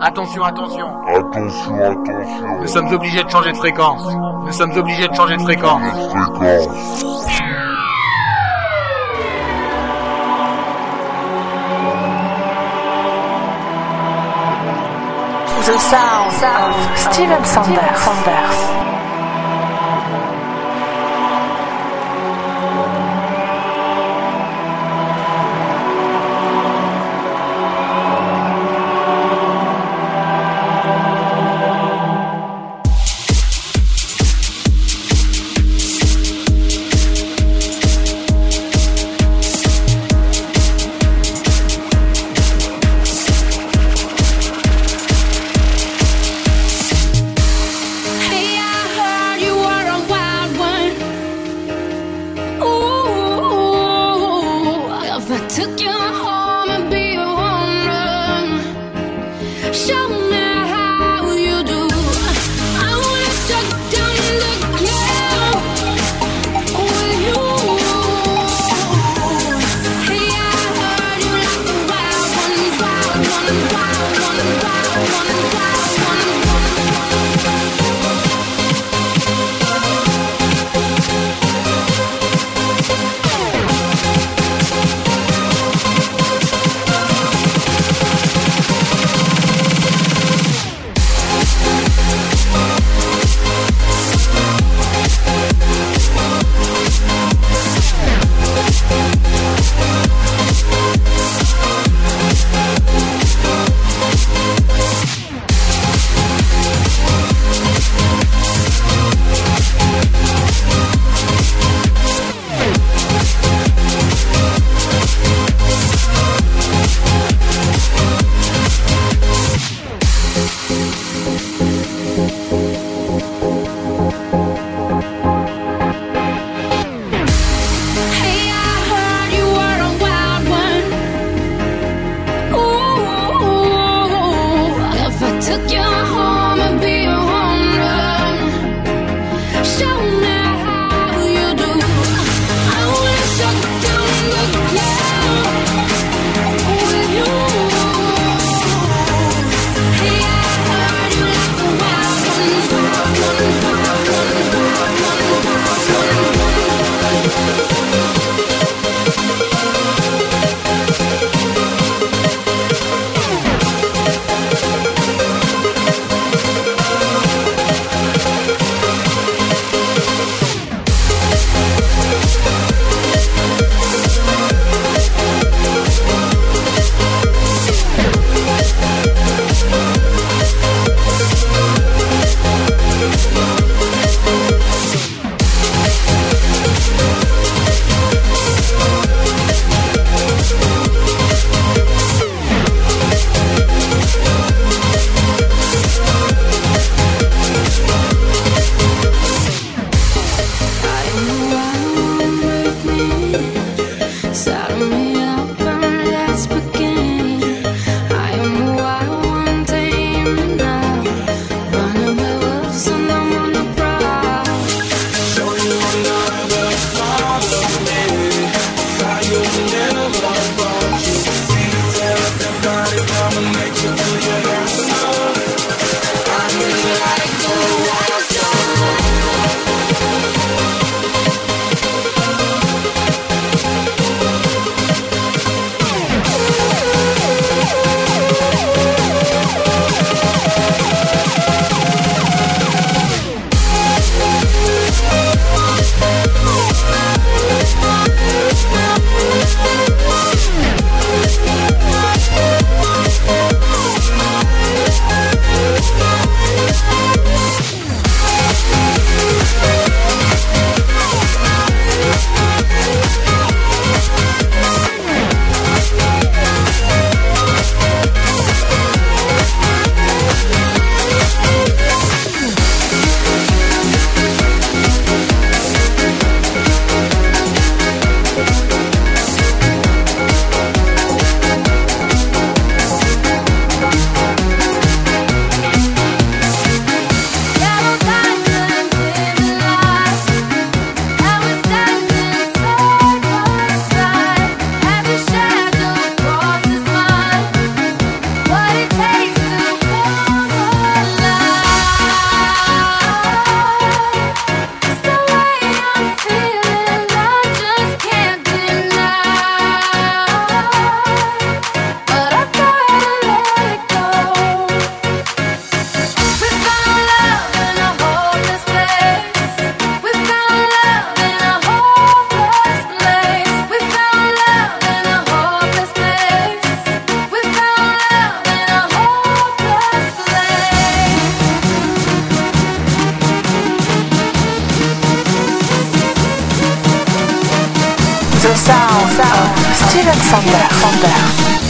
Attention, attention. Attention, attention. Nous sommes obligés de changer de fréquence. Nous sommes obligés de changer de fréquence. Fréquence. The sound. Steven Steven Sanders. come and make you feel sound, sound. Steven Sander. Sander.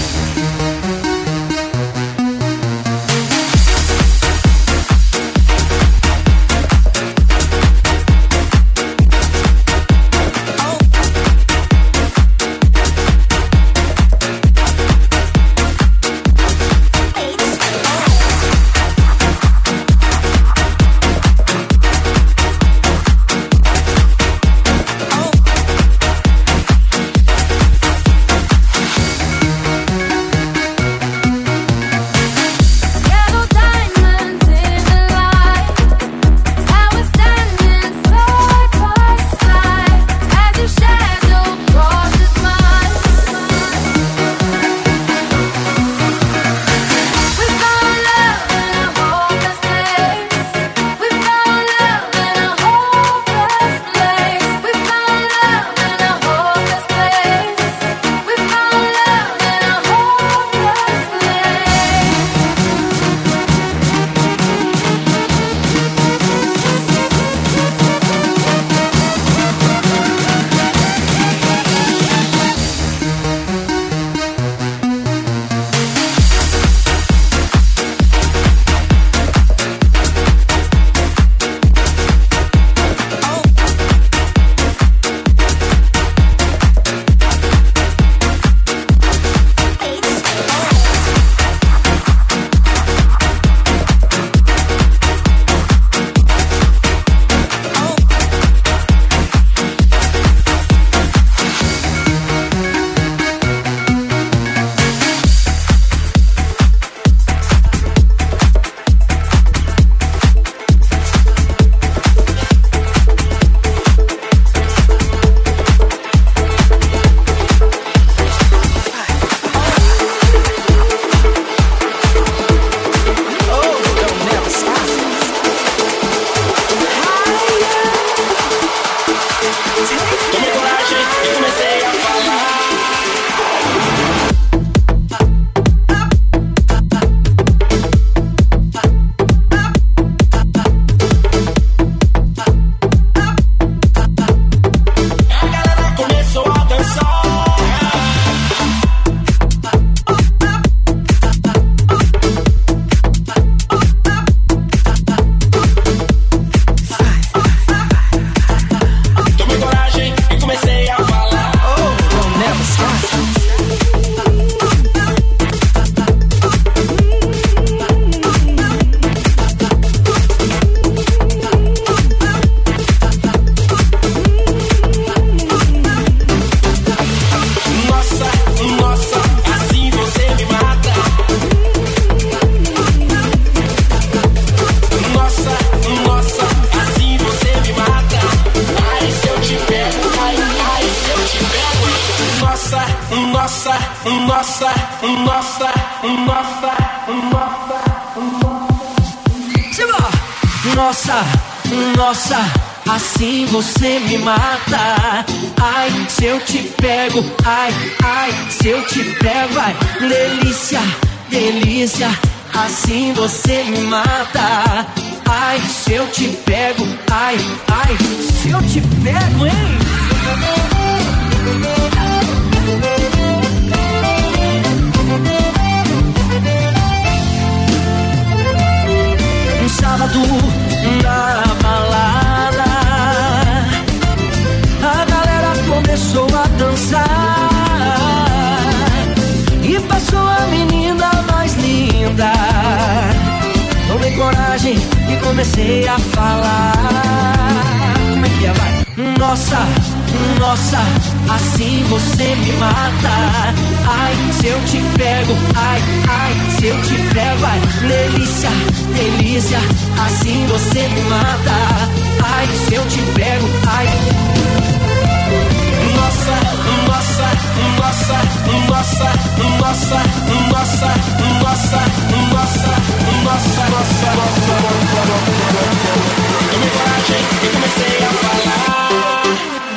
Te pego, hein? Um sábado na balada A galera começou a dançar. E passou a menina mais linda. Tomei coragem e comecei a falar Nossa, nossa, assim você me mata Ai, se eu te pego, ai, ai, se eu te pego, ai Delícia, delícia, assim você me mata Ai, se eu te pego, ai Nossa, nossa, nossa, nossa, nossa, nossa, nossa, nossa, nossa, nossa, nossa. Tomei coragem e comecei a falar. Thank you.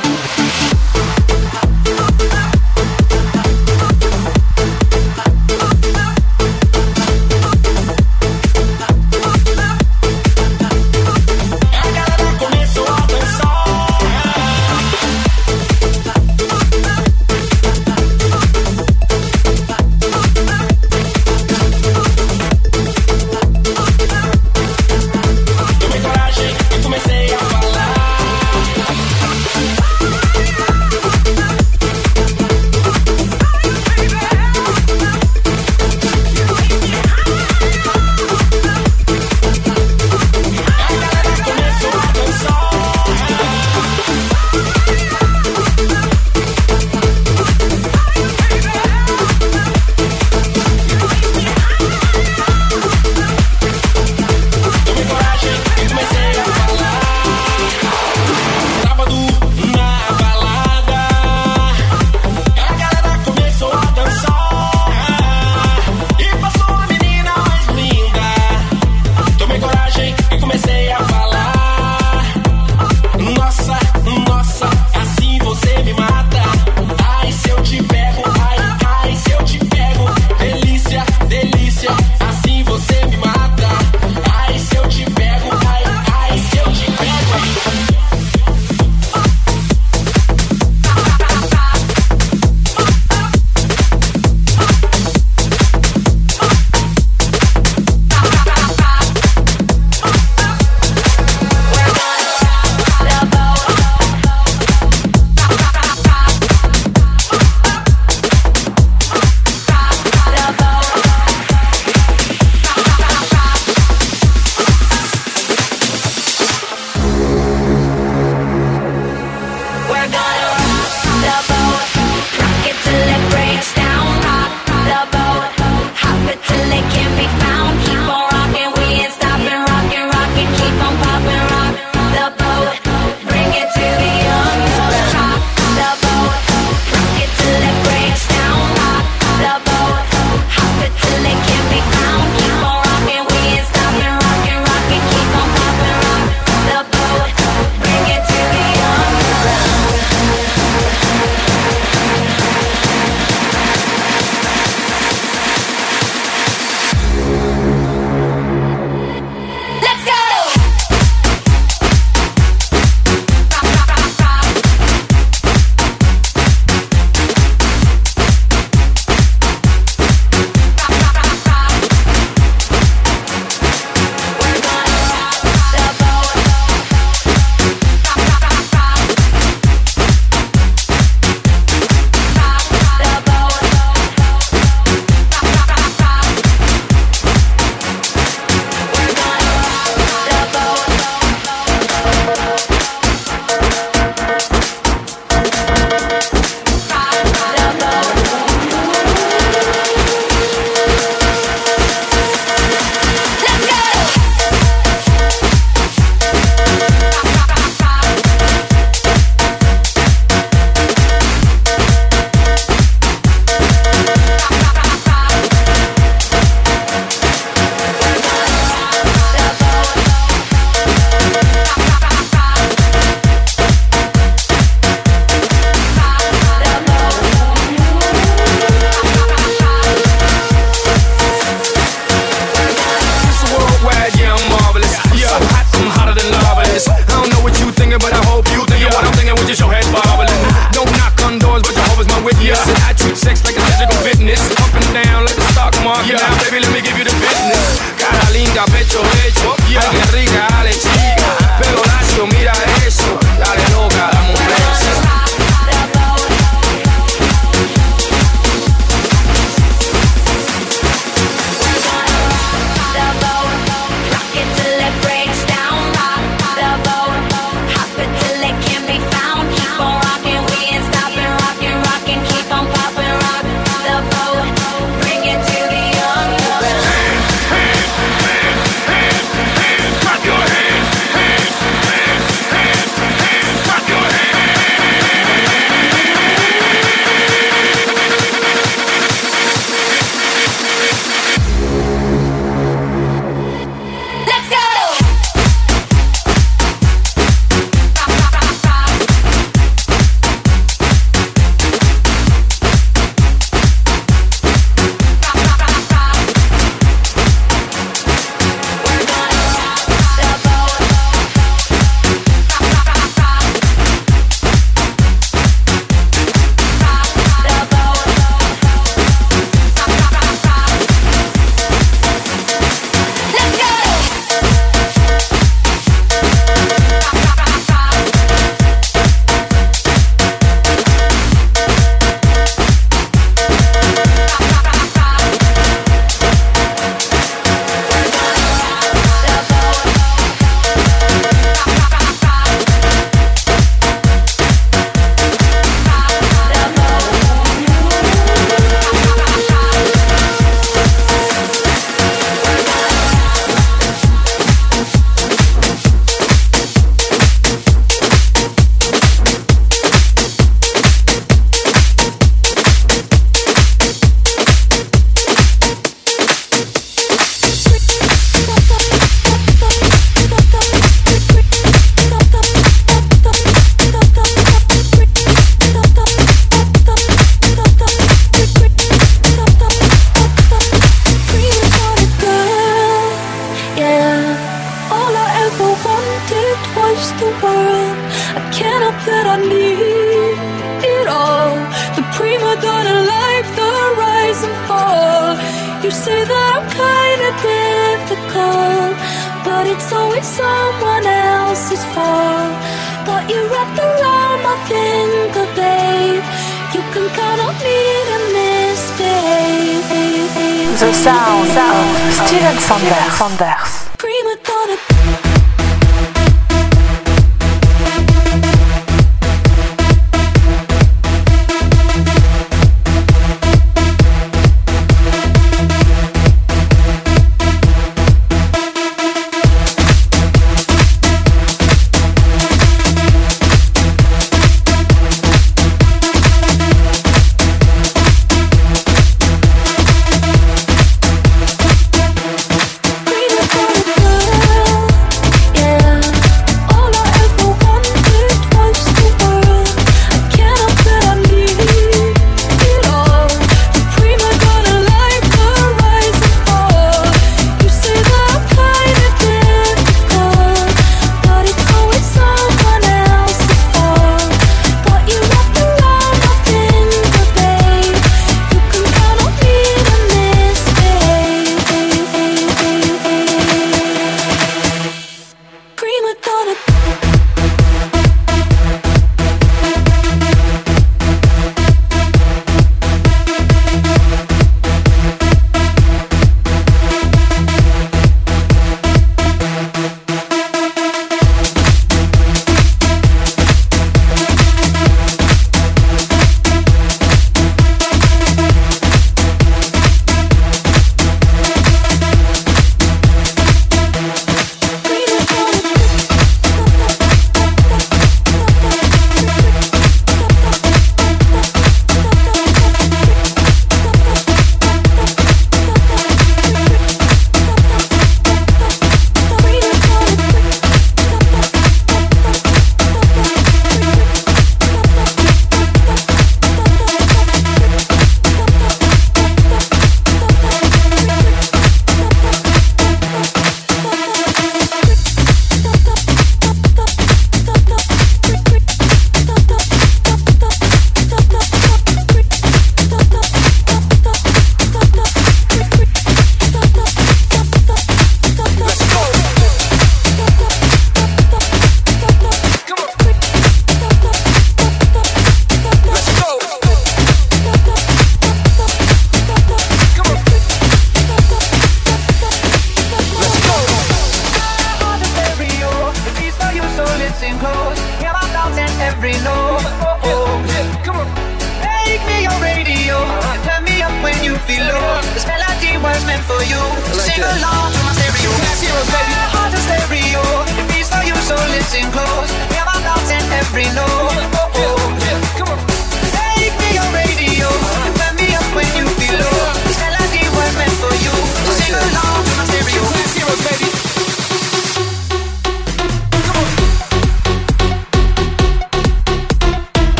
That I need it all. The prima donna life, the rise and fall. You say that I'm kinda difficult, but it's always someone else's fault. Got you wrapped around my finger, babe. You can count on me to misbehave. The sound sound, Steven Sanders. Sanders. Prima donna.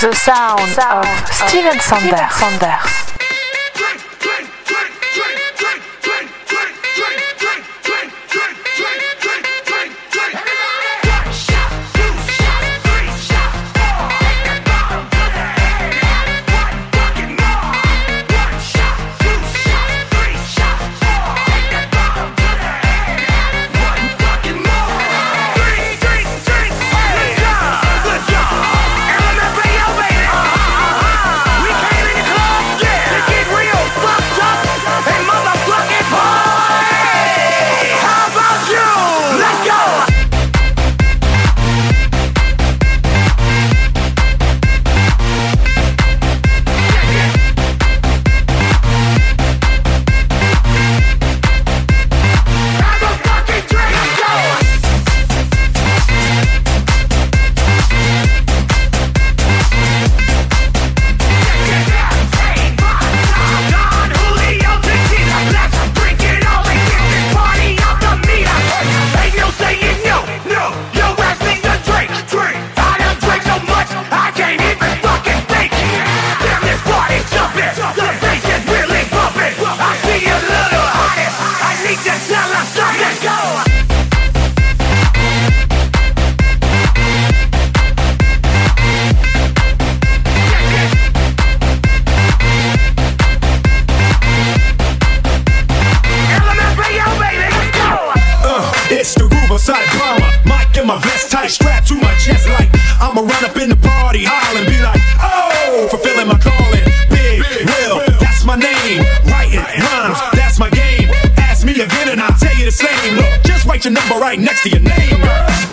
the sound, sound of, Steven Sanders. Steven Sanders. Write your number right next to your name.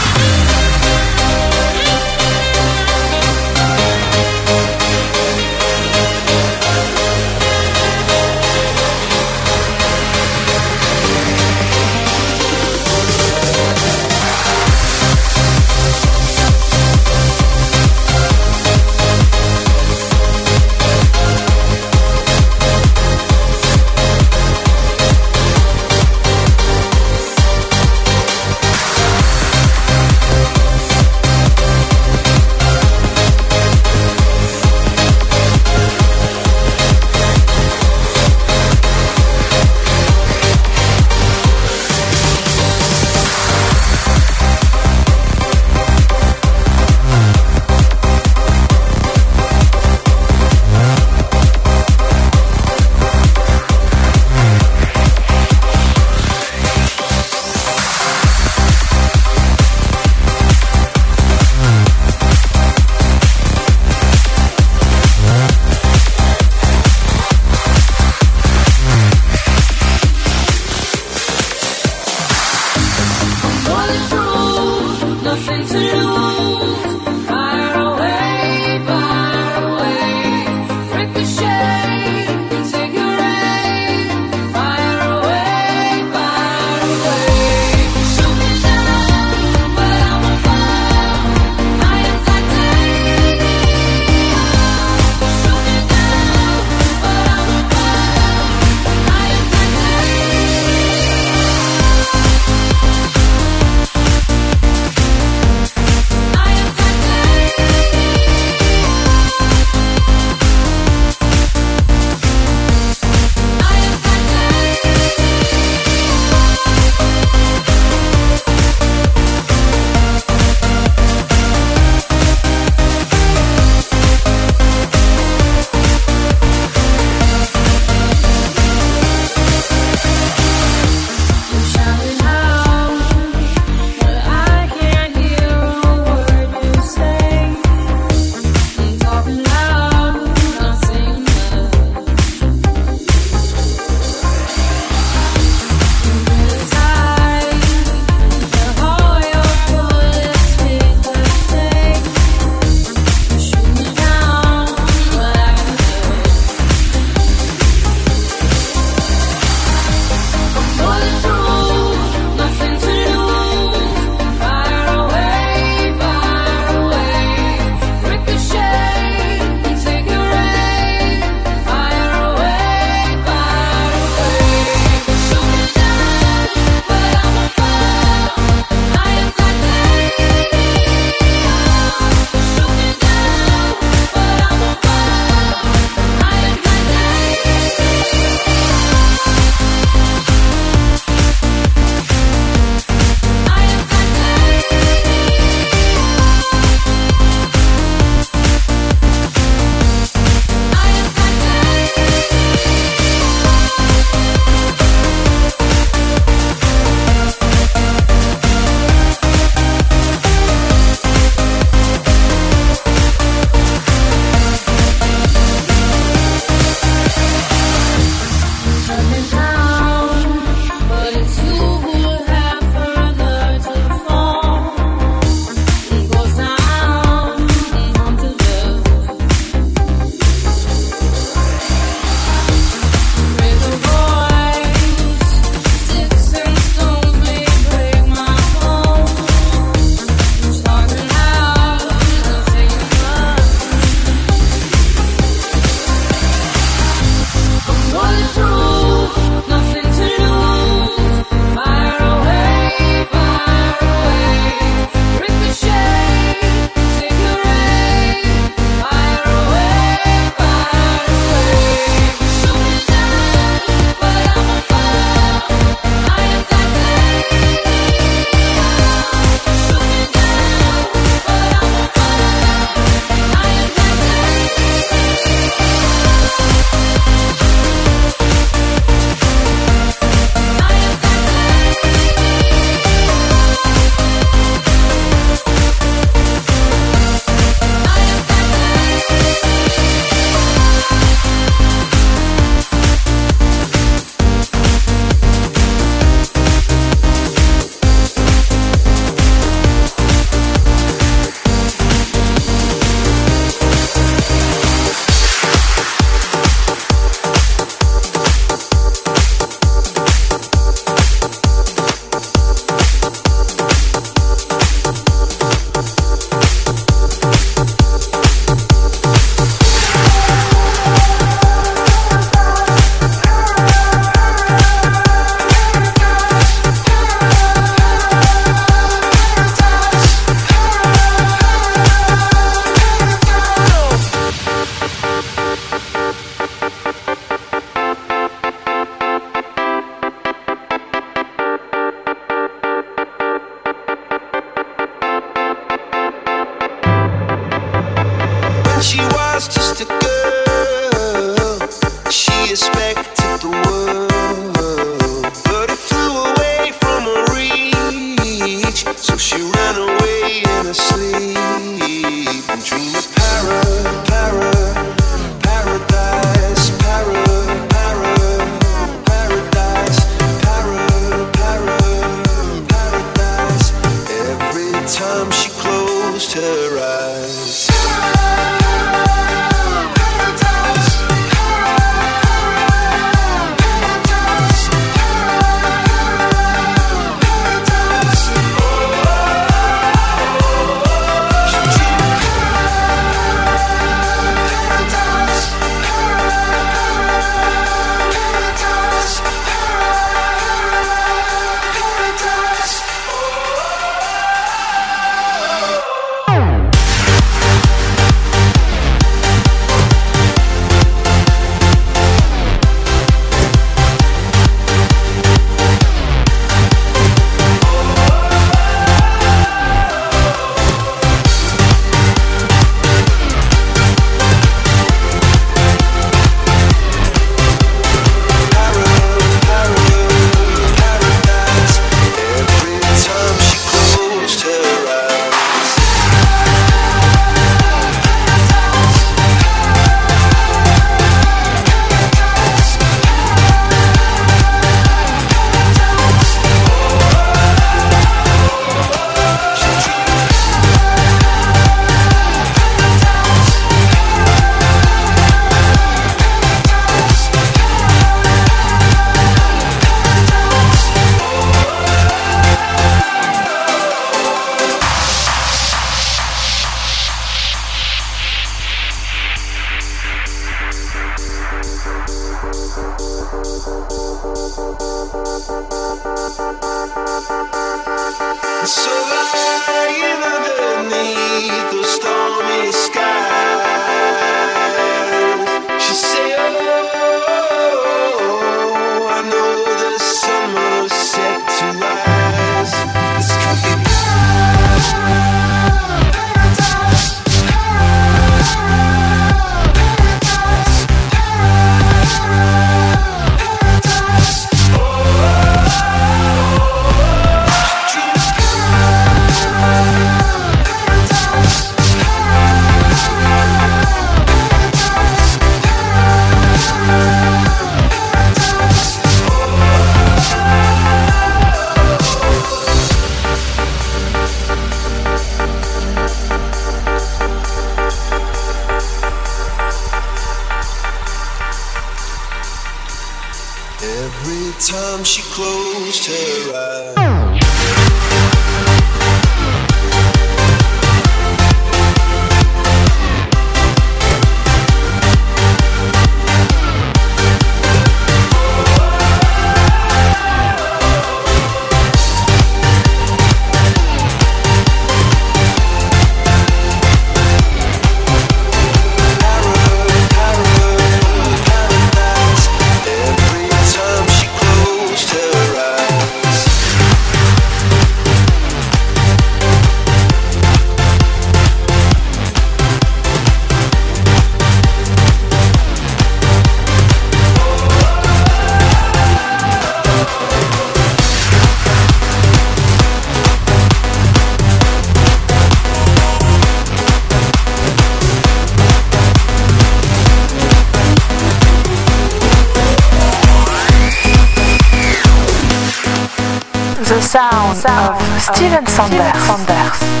Sound of Steven Sanders. So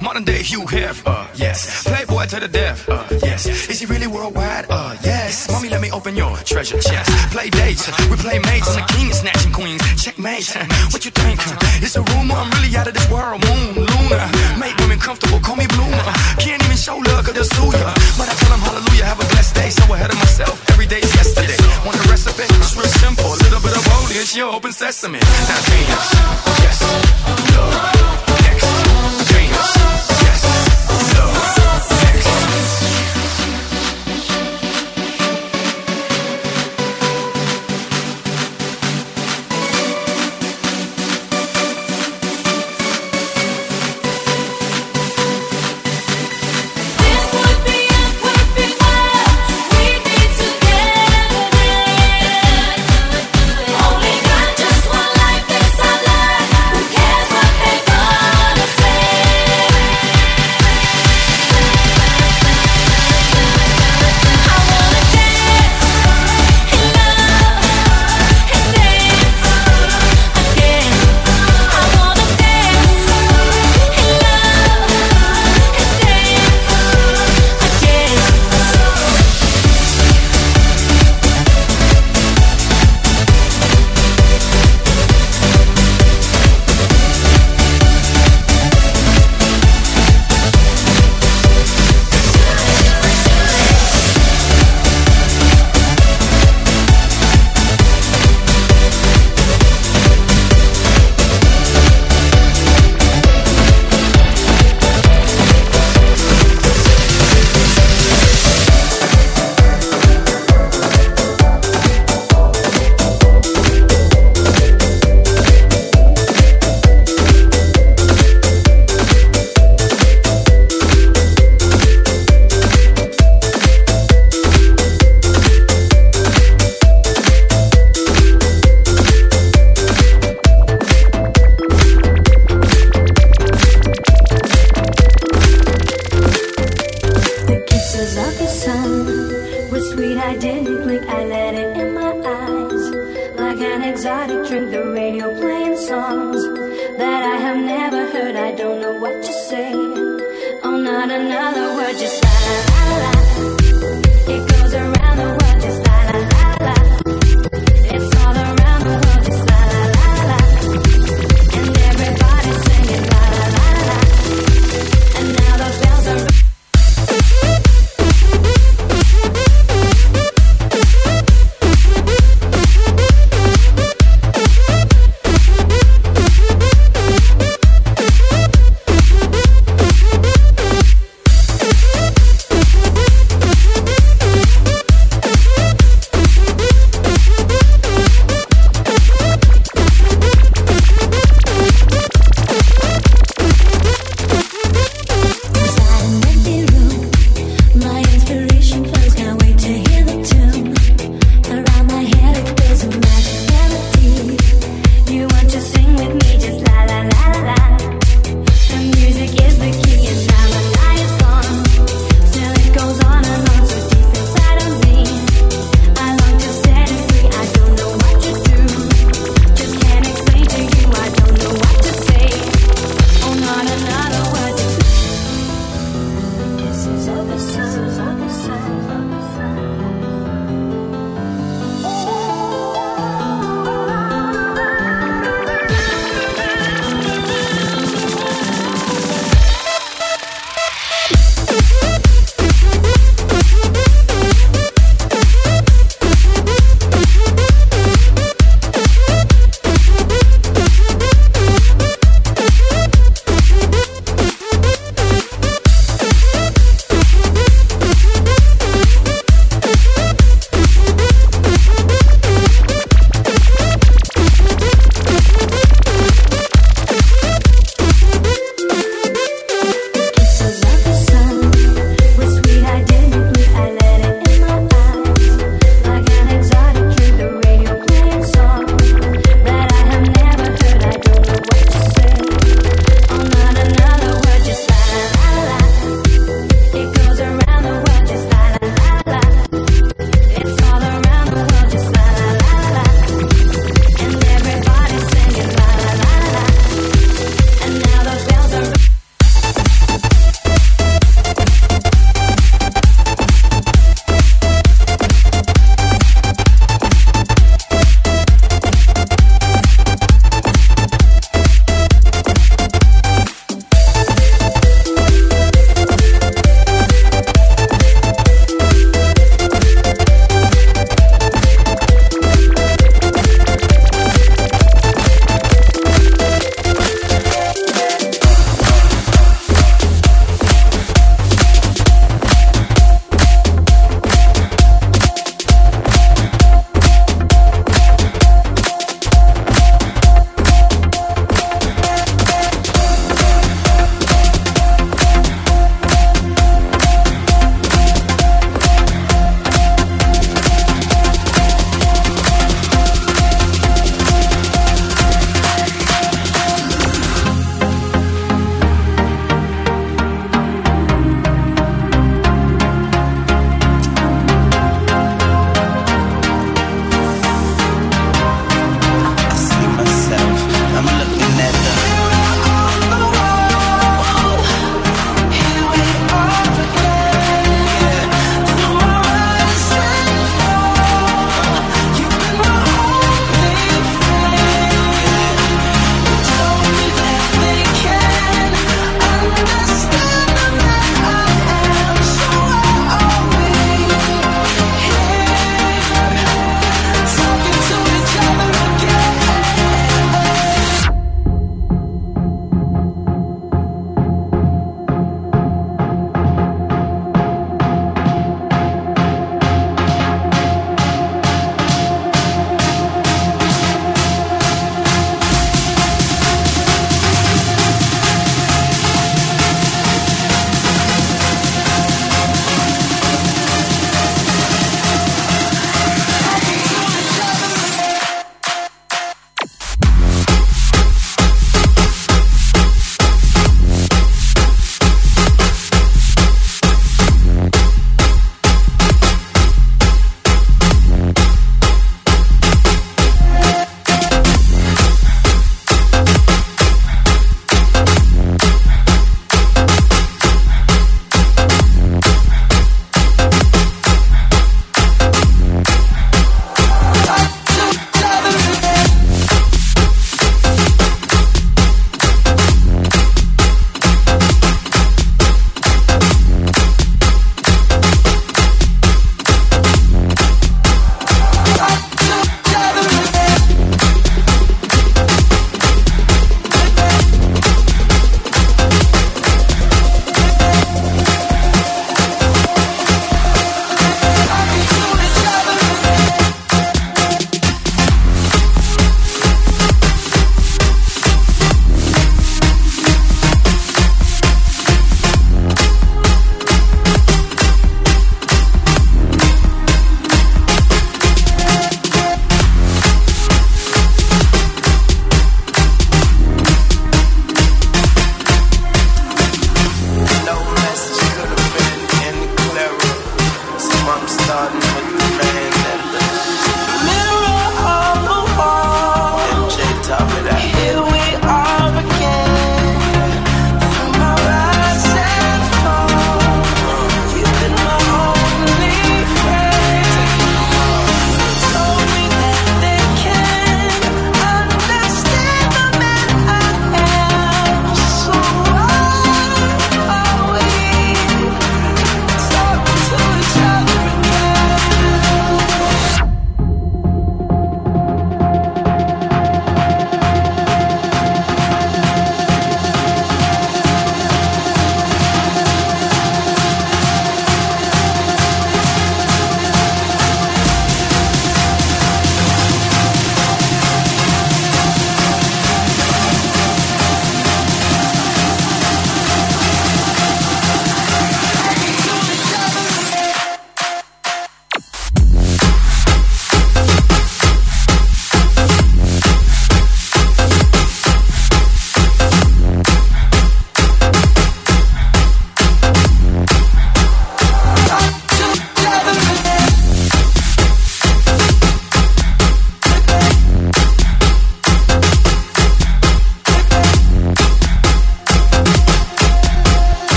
Modern day Hugh Hef, uh, yes. Playboy to the death, uh, yes. Is he really worldwide, uh, yes. Mommy, let me open your treasure chest. Play dates, uh, we play mates, and the king snatching queens. Checkmate, uh, what you think? Uh? It's a rumor, I'm really out of this world. Moon, Luna, make women comfortable, call me Bloomer. Can't show love, cause they'll sue ya. But I tell them hallelujah, have a blessed day. So ahead of myself, every day's yesterday. Want the recipe? It's real simple. A little bit of holy, it's your open sesame. Now dance, yes, love.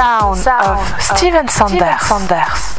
The sound of Steven Sanders.